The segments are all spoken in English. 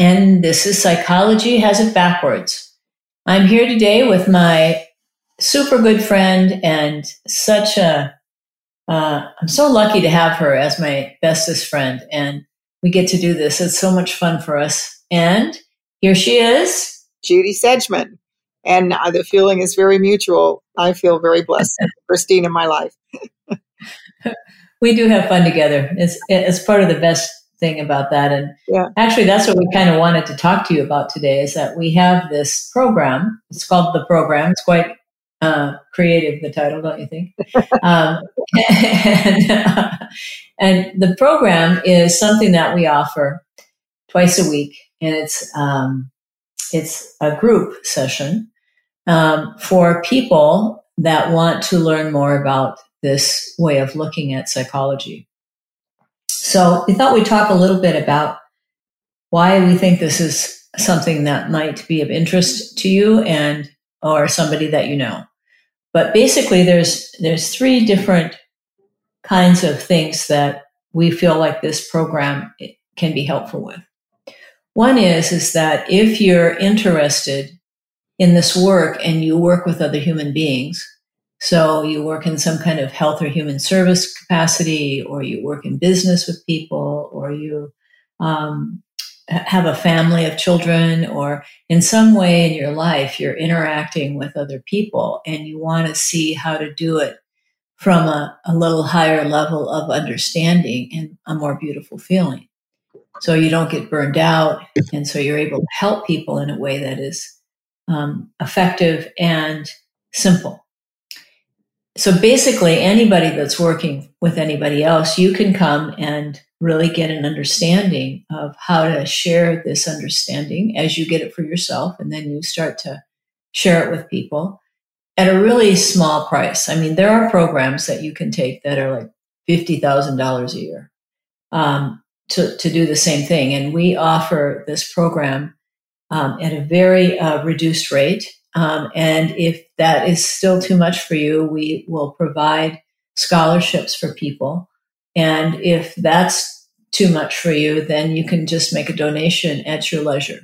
and this is Psychology Has It Backwards. I'm here today with my super good friend and such a. am uh, so lucky to have her as my bestest friend, and we get to do this. It's so much fun for us. And here she is, Judy Sedgeman. And the feeling is very mutual. I feel very blessed, Christine, in my life. we do have fun together. It's, it's part of the best thing about that. And yeah. actually, that's what we kind of wanted to talk to you about today is that we have this program. It's called The Program. It's quite uh, creative, the title, don't you think? um, and, uh, and, the program is something that we offer twice a week, and it's um, it's a group session um, for people that want to learn more about this way of looking at psychology. So we thought we'd talk a little bit about why we think this is something that might be of interest to you and or somebody that you know. But basically there's there's three different kinds of things that we feel like this program can be helpful with. One is is that if you're interested in this work and you work with other human beings, so you work in some kind of health or human service capacity, or you work in business with people, or you um, have a family of children, or in some way in your life, you're interacting with other people and you want to see how to do it from a, a little higher level of understanding and a more beautiful feeling. So you don't get burned out. And so you're able to help people in a way that is um, effective and simple so basically anybody that's working with anybody else you can come and really get an understanding of how to share this understanding as you get it for yourself and then you start to share it with people at a really small price. I mean there are programs that you can take that are like $50000 a year um, to, to do the same thing. And we offer this program um, at a very uh, reduced rate um, and if that is still too much for you, we will provide scholarships for people. And if that's too much for you, then you can just make a donation at your leisure.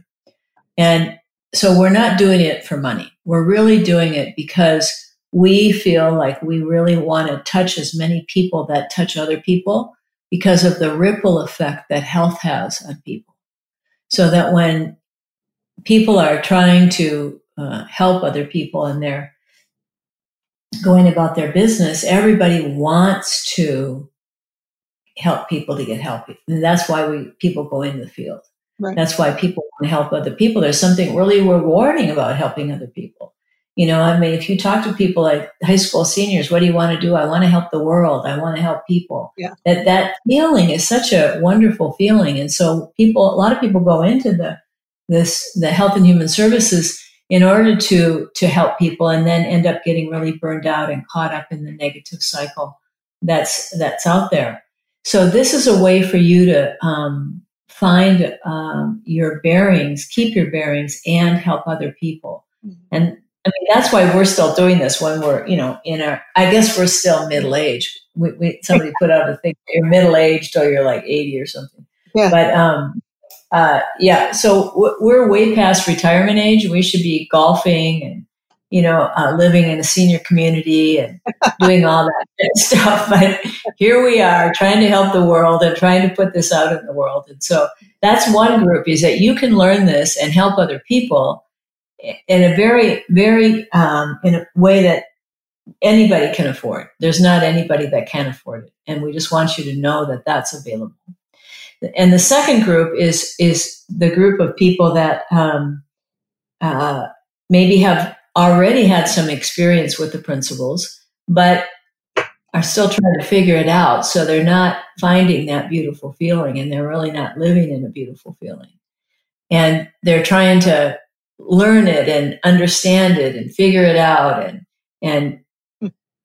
And so we're not doing it for money. We're really doing it because we feel like we really want to touch as many people that touch other people because of the ripple effect that health has on people. So that when people are trying to uh, help other people and they're going about their business, everybody wants to help people to get healthy. And that's why we people go into the field. Right. That's why people want to help other people. There's something really rewarding about helping other people. You know, I mean, if you talk to people like high school seniors, what do you want to do? I want to help the world. I want to help people. Yeah. That that feeling is such a wonderful feeling. And so people, a lot of people go into the this the health and human services in order to to help people and then end up getting really burned out and caught up in the negative cycle that's that's out there so this is a way for you to um, find um, your bearings keep your bearings and help other people mm-hmm. and I mean, that's why we're still doing this when we're, you know, in our, I guess we're still middle aged. We, we, somebody put out a thing, you're middle aged or you're like 80 or something. Yeah. But, um, uh, yeah, so w- we're way past retirement age. We should be golfing and you know uh, living in a senior community and doing all that stuff. But here we are trying to help the world and trying to put this out in the world. And so that's one group is that you can learn this and help other people in a very, very um, in a way that anybody can afford. There's not anybody that can afford it, and we just want you to know that that's available. And the second group is is the group of people that um, uh, maybe have already had some experience with the principles, but are still trying to figure it out. So they're not finding that beautiful feeling, and they're really not living in a beautiful feeling. and they're trying to learn it and understand it and figure it out and and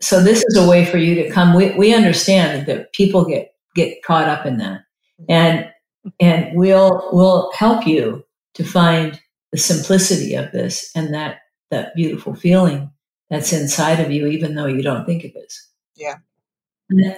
so this is a way for you to come we, we understand that people get get caught up in that and and we'll we'll help you to find the simplicity of this and that that beautiful feeling that's inside of you even though you don't think it is yeah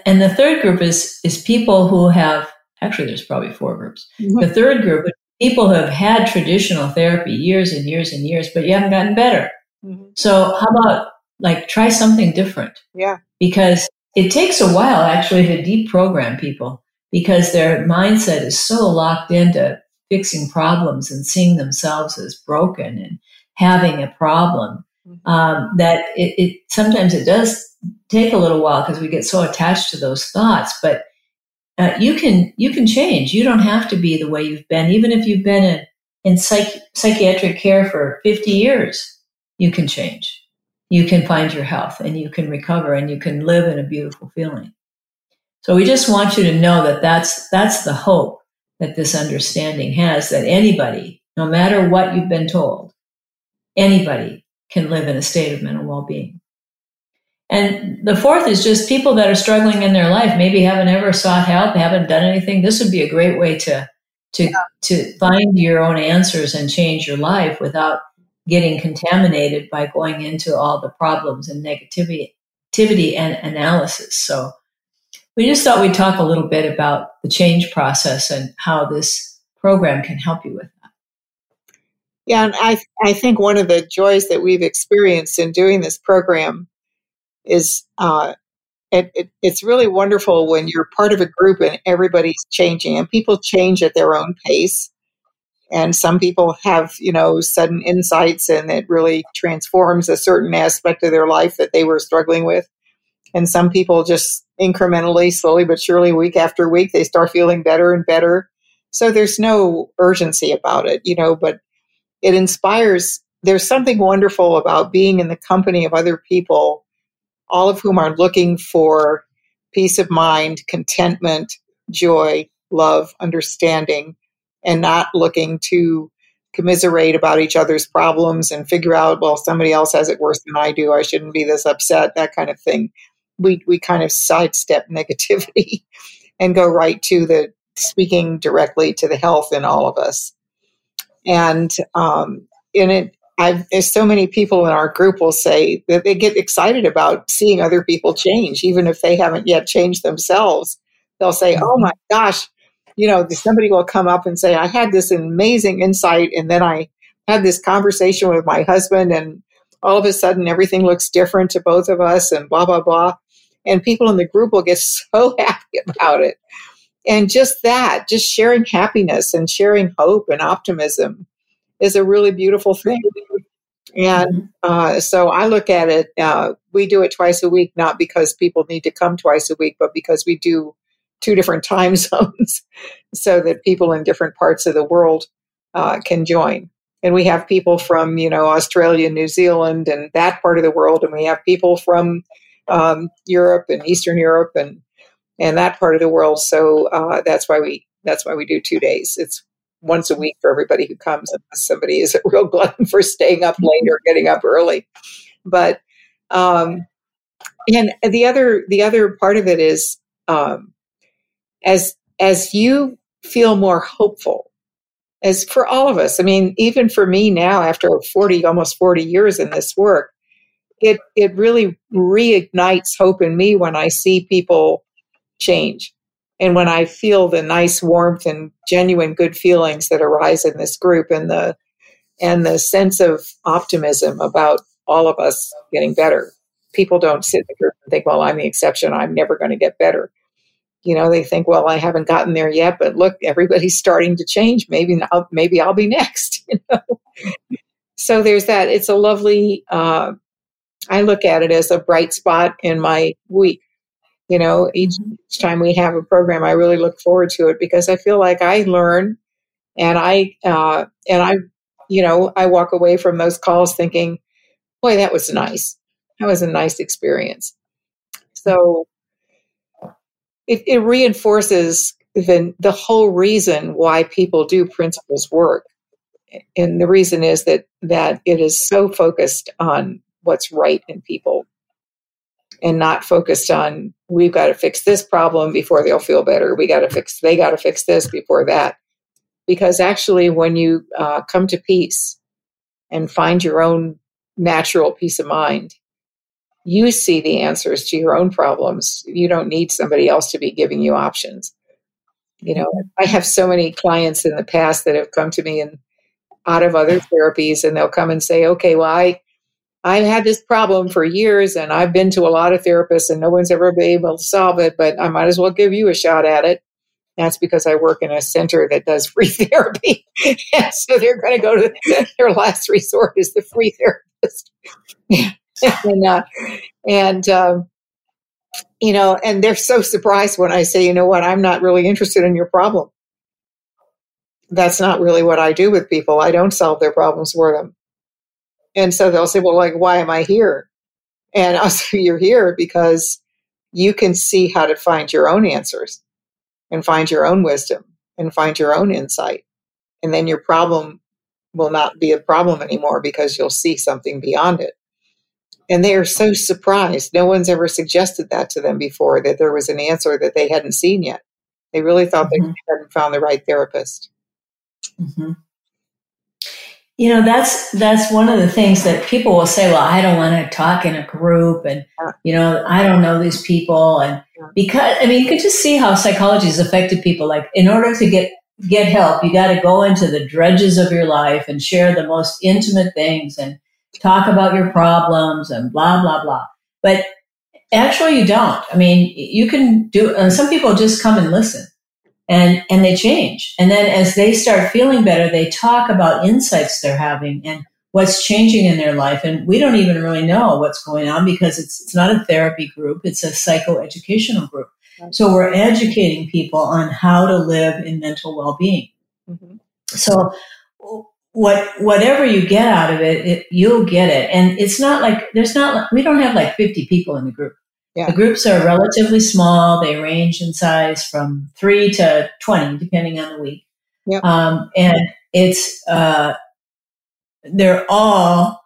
and the third group is is people who have actually there's probably four groups mm-hmm. the third group people who have had traditional therapy years and years and years, but you haven't gotten better. Mm-hmm. So how about like try something different? Yeah. Because it takes a while actually to deprogram people because their mindset is so locked into fixing problems and seeing themselves as broken and having a problem mm-hmm. um, that it, it sometimes it does take a little while because we get so attached to those thoughts. But uh, you can you can change. You don't have to be the way you've been, even if you've been in in psych- psychiatric care for 50 years. You can change. You can find your health, and you can recover, and you can live in a beautiful feeling. So we just want you to know that that's that's the hope that this understanding has. That anybody, no matter what you've been told, anybody can live in a state of mental well-being. And the fourth is just people that are struggling in their life, maybe haven't ever sought help, haven't done anything. This would be a great way to to yeah. to find your own answers and change your life without getting contaminated by going into all the problems and negativity and analysis. So we just thought we'd talk a little bit about the change process and how this program can help you with that. Yeah, and I I think one of the joys that we've experienced in doing this program is uh, it, it, it's really wonderful when you're part of a group and everybody's changing and people change at their own pace and some people have you know sudden insights and it really transforms a certain aspect of their life that they were struggling with and some people just incrementally slowly but surely week after week they start feeling better and better so there's no urgency about it you know but it inspires there's something wonderful about being in the company of other people all of whom are looking for peace of mind, contentment, joy, love, understanding, and not looking to commiserate about each other's problems and figure out, well, somebody else has it worse than I do. I shouldn't be this upset, that kind of thing. We, we kind of sidestep negativity and go right to the speaking directly to the health in all of us. And um, in it, I've, there's so many people in our group will say that they get excited about seeing other people change, even if they haven't yet changed themselves. They'll say, "Oh my gosh," you know, somebody will come up and say, "I had this amazing insight, and then I had this conversation with my husband, and all of a sudden everything looks different to both of us," and blah blah blah. And people in the group will get so happy about it. And just that, just sharing happiness and sharing hope and optimism is a really beautiful thing. And uh, so I look at it, uh, we do it twice a week, not because people need to come twice a week, but because we do two different time zones so that people in different parts of the world uh, can join. And we have people from, you know, Australia, New Zealand, and that part of the world, and we have people from um, Europe and Eastern Europe and and that part of the world. So uh, that's why we that's why we do two days. It's once a week for everybody who comes, unless somebody is a real glutton for staying up late or getting up early. But um, and the other the other part of it is um, as as you feel more hopeful as for all of us i mean even for me now after 40 almost 40 years in this work it it really reignites hope in me when i see people change and when I feel the nice warmth and genuine good feelings that arise in this group and the and the sense of optimism about all of us getting better. People don't sit in the group and think, well, I'm the exception. I'm never going to get better. You know, they think, well, I haven't gotten there yet, but look, everybody's starting to change. Maybe I'll, maybe I'll be next. You know, so there's that. It's a lovely. Uh, I look at it as a bright spot in my week you know, each, each time we have a program, I really look forward to it because I feel like I learn and I, uh, and I, you know, I walk away from those calls thinking, boy, that was nice. That was a nice experience. So it, it reinforces the, the whole reason why people do principles work and the reason is that that it is so focused on what's right in people and not focused on we've got to fix this problem before they'll feel better. We got to fix they got to fix this before that. Because actually when you uh, come to peace and find your own natural peace of mind you see the answers to your own problems. You don't need somebody else to be giving you options. You know i have so many clients in the past that have come to me and out of other therapies and they'll come and say okay well i I've had this problem for years and I've been to a lot of therapists and no one's ever been able to solve it, but I might as well give you a shot at it. That's because I work in a center that does free therapy. so they're going to go to their last resort is the free therapist. and, uh, and um, you know, and they're so surprised when I say, you know what, I'm not really interested in your problem. That's not really what I do with people. I don't solve their problems for them. And so they'll say, well, like, why am I here? And I'll say, you're here because you can see how to find your own answers and find your own wisdom and find your own insight. And then your problem will not be a problem anymore because you'll see something beyond it. And they are so surprised. No one's ever suggested that to them before that there was an answer that they hadn't seen yet. They really thought mm-hmm. they hadn't found the right therapist. Mm-hmm you know that's that's one of the things that people will say well i don't want to talk in a group and you know i don't know these people. And because i mean you could just see how psychology has affected people. Like in order to get get help you got to go into the dredges of your life and share the most intimate things and talk about your problems and blah blah blah. But actually you don't. I mean you can do and some people just come and listen and and they change. And then as they start feeling better they talk about insights they're having and what's changing in their life. And we don't even really know what's going on because it's it's not a therapy group. It's a psychoeducational group. So we're educating people on how to live in mental well-being. Mm-hmm. so what whatever you get out of it, it, you'll get it. And it's not like there's not we don't have like 50 people in the group yeah. The groups are relatively small. They range in size from three to 20, depending on the week. Yep. Um, and it's, uh, they're all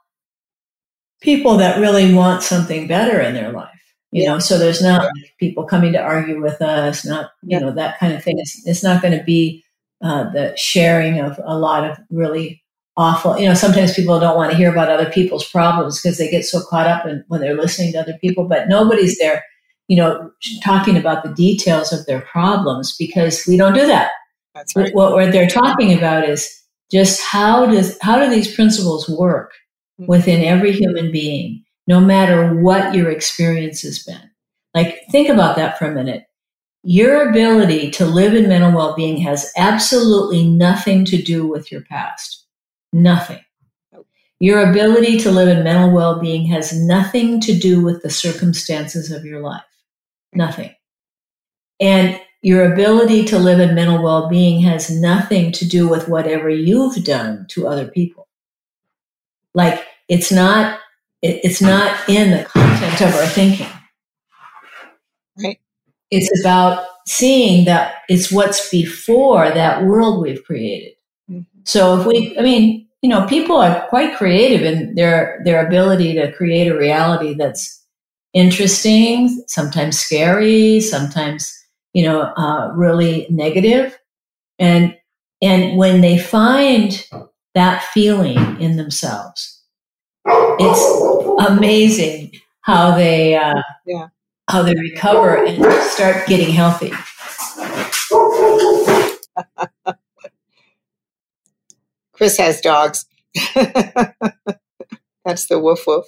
people that really want something better in their life. You know, so there's not yeah. people coming to argue with us, not, you know, that kind of thing. It's, it's not going to be uh, the sharing of a lot of really awful. You know, sometimes people don't want to hear about other people's problems because they get so caught up in when they're listening to other people, but nobody's there, you know, talking about the details of their problems because we don't do that. That's right. What, what they're talking about is just how does how do these principles work mm-hmm. within every human being, no matter what your experience has been. Like think about that for a minute. Your ability to live in mental well-being has absolutely nothing to do with your past. Nothing. Your ability to live in mental well being has nothing to do with the circumstances of your life. Nothing. And your ability to live in mental well being has nothing to do with whatever you've done to other people. Like it's not, it's not in the content of our thinking. Right. It's about seeing that it's what's before that world we've created. So if we, I mean, you know, people are quite creative in their their ability to create a reality that's interesting, sometimes scary, sometimes you know, uh, really negative, and and when they find that feeling in themselves, it's amazing how they uh, yeah. how they recover and start getting healthy. Chris has dogs. That's the woof woof.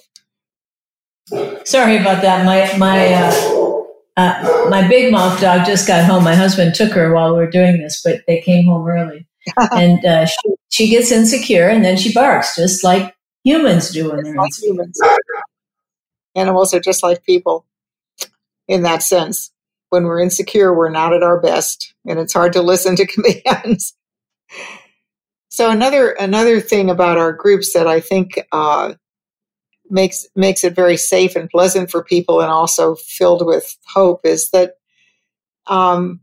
Sorry about that. My my uh, uh, my big mouth dog just got home. My husband took her while we were doing this, but they came home early, and uh, she, she gets insecure and then she barks, just like humans do when they're like humans. Animals are just like people in that sense. When we're insecure, we're not at our best, and it's hard to listen to commands. So another another thing about our groups that I think uh, makes makes it very safe and pleasant for people, and also filled with hope, is that um,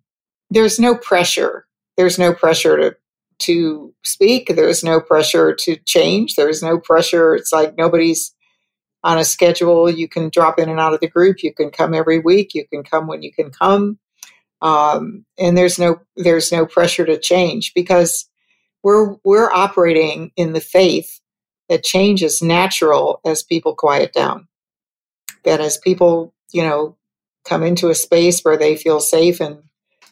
there's no pressure. There's no pressure to to speak. There's no pressure to change. There's no pressure. It's like nobody's on a schedule. You can drop in and out of the group. You can come every week. You can come when you can come. Um, and there's no there's no pressure to change because we're we're operating in the faith that change is natural as people quiet down. That as people, you know, come into a space where they feel safe and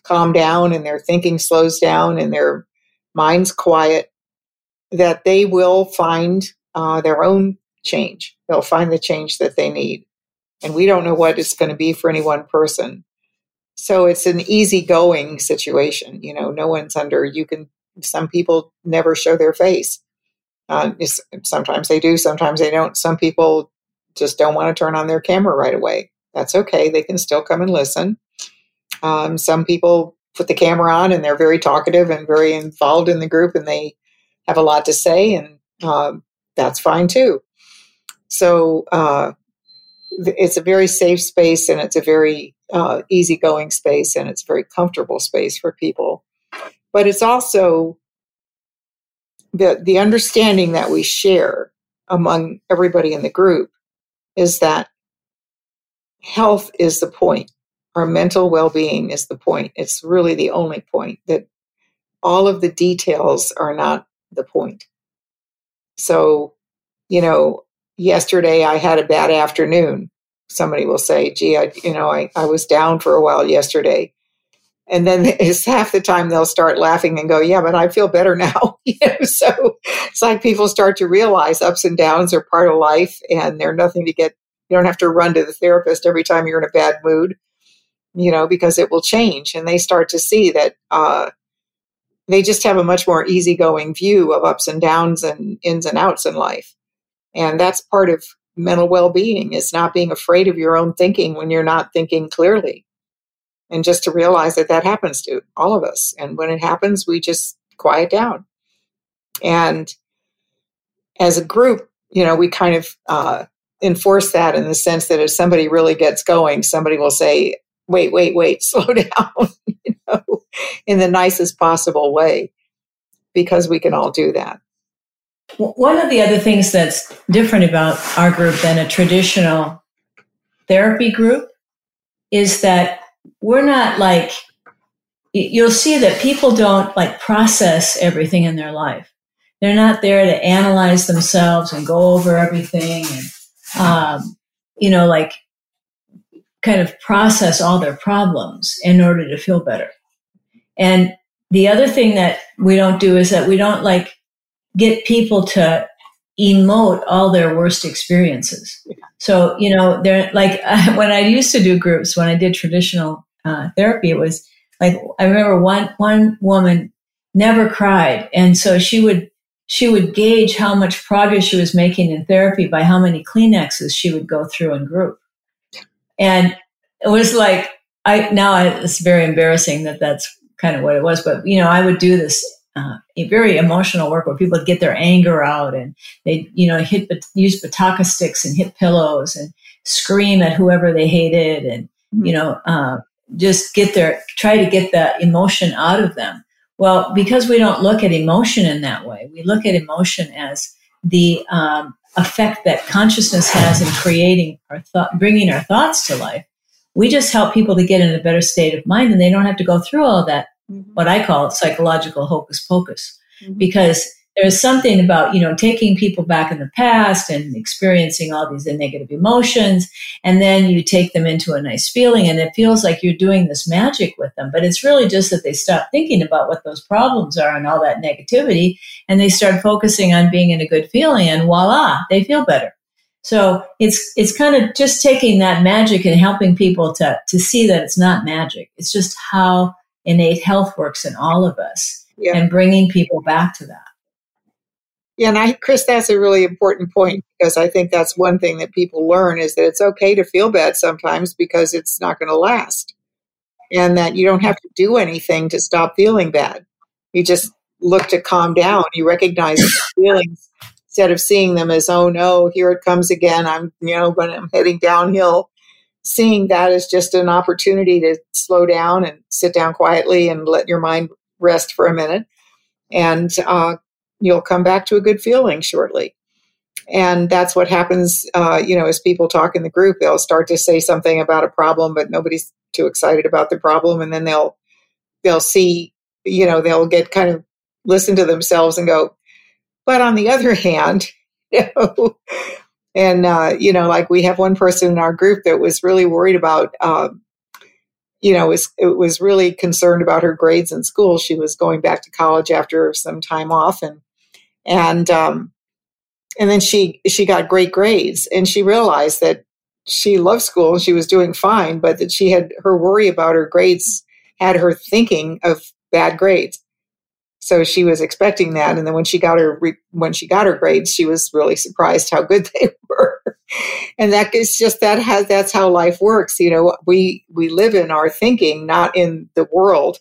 calm down and their thinking slows down and their minds quiet, that they will find uh, their own change. They'll find the change that they need. And we don't know what it's going to be for any one person. So it's an easygoing situation. You know, no one's under, you can, some people never show their face. Uh, sometimes they do, sometimes they don't. Some people just don't want to turn on their camera right away. That's okay. They can still come and listen. Um, some people put the camera on and they're very talkative and very involved in the group and they have a lot to say, and uh, that's fine too. So uh, it's a very safe space and it's a very uh, easygoing space and it's a very comfortable space for people. But it's also the the understanding that we share among everybody in the group is that health is the point. Our mental well-being is the point. It's really the only point that all of the details are not the point. So, you know, yesterday I had a bad afternoon. Somebody will say, gee, I, you know, I, I was down for a while yesterday. And then it's half the time they'll start laughing and go, yeah, but I feel better now. you know, so it's like people start to realize ups and downs are part of life and they're nothing to get, you don't have to run to the therapist every time you're in a bad mood, you know, because it will change. And they start to see that, uh, they just have a much more easygoing view of ups and downs and ins and outs in life. And that's part of mental well-being is not being afraid of your own thinking when you're not thinking clearly and just to realize that that happens to all of us. And when it happens, we just quiet down. And as a group, you know, we kind of uh, enforce that in the sense that if somebody really gets going, somebody will say, wait, wait, wait, slow down, you know, in the nicest possible way, because we can all do that. One of the other things that's different about our group than a traditional therapy group is that we're not like, you'll see that people don't like process everything in their life. They're not there to analyze themselves and go over everything and, um, you know, like kind of process all their problems in order to feel better. And the other thing that we don't do is that we don't like get people to emote all their worst experiences. So, you know, they're like when I used to do groups, when I did traditional uh, therapy, it was like I remember one one woman never cried, and so she would she would gauge how much progress she was making in therapy by how many Kleenexes she would go through in group, and it was like I now it's very embarrassing that that's kind of what it was, but you know I would do this uh, a very emotional work where people get their anger out and they you know hit use bataka sticks and hit pillows and scream at whoever they hated and you know uh, just get their try to get the emotion out of them. Well because we don't look at emotion in that way we look at emotion as the um, effect that consciousness has in creating our thought bringing our thoughts to life. We just help people to get in a better state of mind and they don't have to go through all that mm-hmm. what i call it psychological hocus pocus mm-hmm. because there's something about you know taking people back in the past and experiencing all these negative emotions and then you take them into a nice feeling and it feels like you're doing this magic with them but it's really just that they stop thinking about what those problems are and all that negativity and they start focusing on being in a good feeling and voila they feel better so it's it's kind of just taking that magic and helping people to to see that it's not magic it's just how innate health works in all of us yeah. and bringing people back to that yeah, and I, Chris, that's a really important point because I think that's one thing that people learn is that it's okay to feel bad sometimes because it's not going to last, and that you don't have to do anything to stop feeling bad. You just look to calm down. You recognize feelings instead of seeing them as, oh no, here it comes again. I'm, you know, when I'm heading downhill. Seeing that as just an opportunity to slow down and sit down quietly and let your mind rest for a minute and uh, you'll come back to a good feeling shortly. And that's what happens, uh, you know, as people talk in the group, they'll start to say something about a problem, but nobody's too excited about the problem, and then they'll they'll see, you know, they'll get kind of listen to themselves and go. But on the other hand, you know, and uh, you know, like we have one person in our group that was really worried about. Um, you know, was was really concerned about her grades in school. She was going back to college after some time off, and and um, and then she she got great grades, and she realized that she loved school and she was doing fine, but that she had her worry about her grades had her thinking of bad grades. So she was expecting that, and then when she got her when she got her grades, she was really surprised how good they were. and that is just that has that's how life works. You know, we we live in our thinking, not in the world.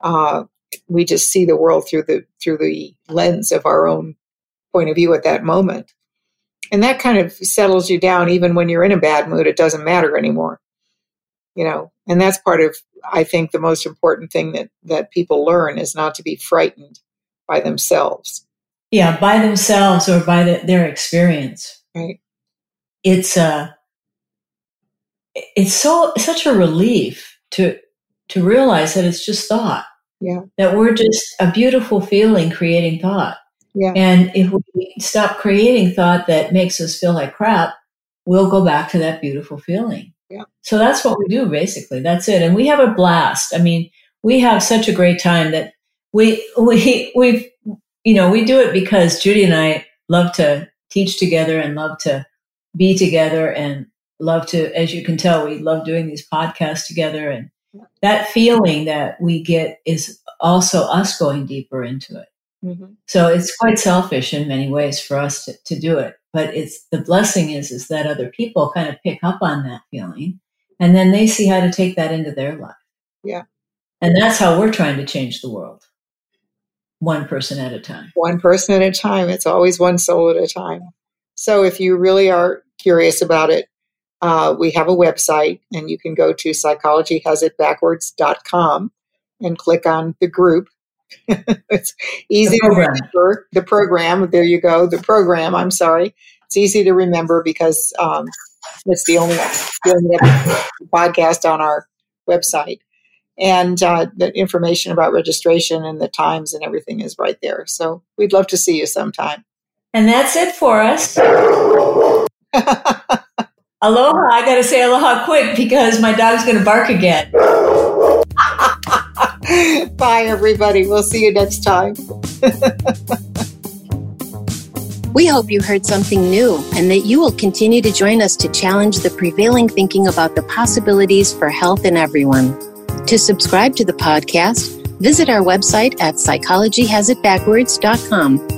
Uh, we just see the world through the through the lens of our own point of view at that moment, and that kind of settles you down. Even when you're in a bad mood, it doesn't matter anymore. You know, and that's part of I think the most important thing that that people learn is not to be frightened by themselves. Yeah, by themselves or by the, their experience. Right. It's uh it's so such a relief to to realize that it's just thought. Yeah. That we're just a beautiful feeling creating thought. Yeah. And if we stop creating thought that makes us feel like crap, we'll go back to that beautiful feeling. Yeah. So that's what we do basically. That's it. And we have a blast. I mean, we have such a great time that we we we you know, we do it because Judy and I love to teach together and love to be together and love to as you can tell we love doing these podcasts together and that feeling that we get is also us going deeper into it. Mm-hmm. So it's quite selfish in many ways for us to, to do it but it's the blessing is is that other people kind of pick up on that feeling and then they see how to take that into their life. Yeah. And that's how we're trying to change the world. One person at a time. One person at a time. It's always one soul at a time. So if you really are curious about it uh, we have a website and you can go to psychologyhasitbackwards.com and click on the group it's easy to remember the program. There you go. The program. I'm sorry. It's easy to remember because um, it's the only, the only podcast on our website. And uh, the information about registration and the times and everything is right there. So we'd love to see you sometime. And that's it for us. aloha. I got to say aloha quick because my dog's going to bark again. Bye, everybody. We'll see you next time. we hope you heard something new and that you will continue to join us to challenge the prevailing thinking about the possibilities for health in everyone. To subscribe to the podcast, visit our website at psychologyhasitbackwards.com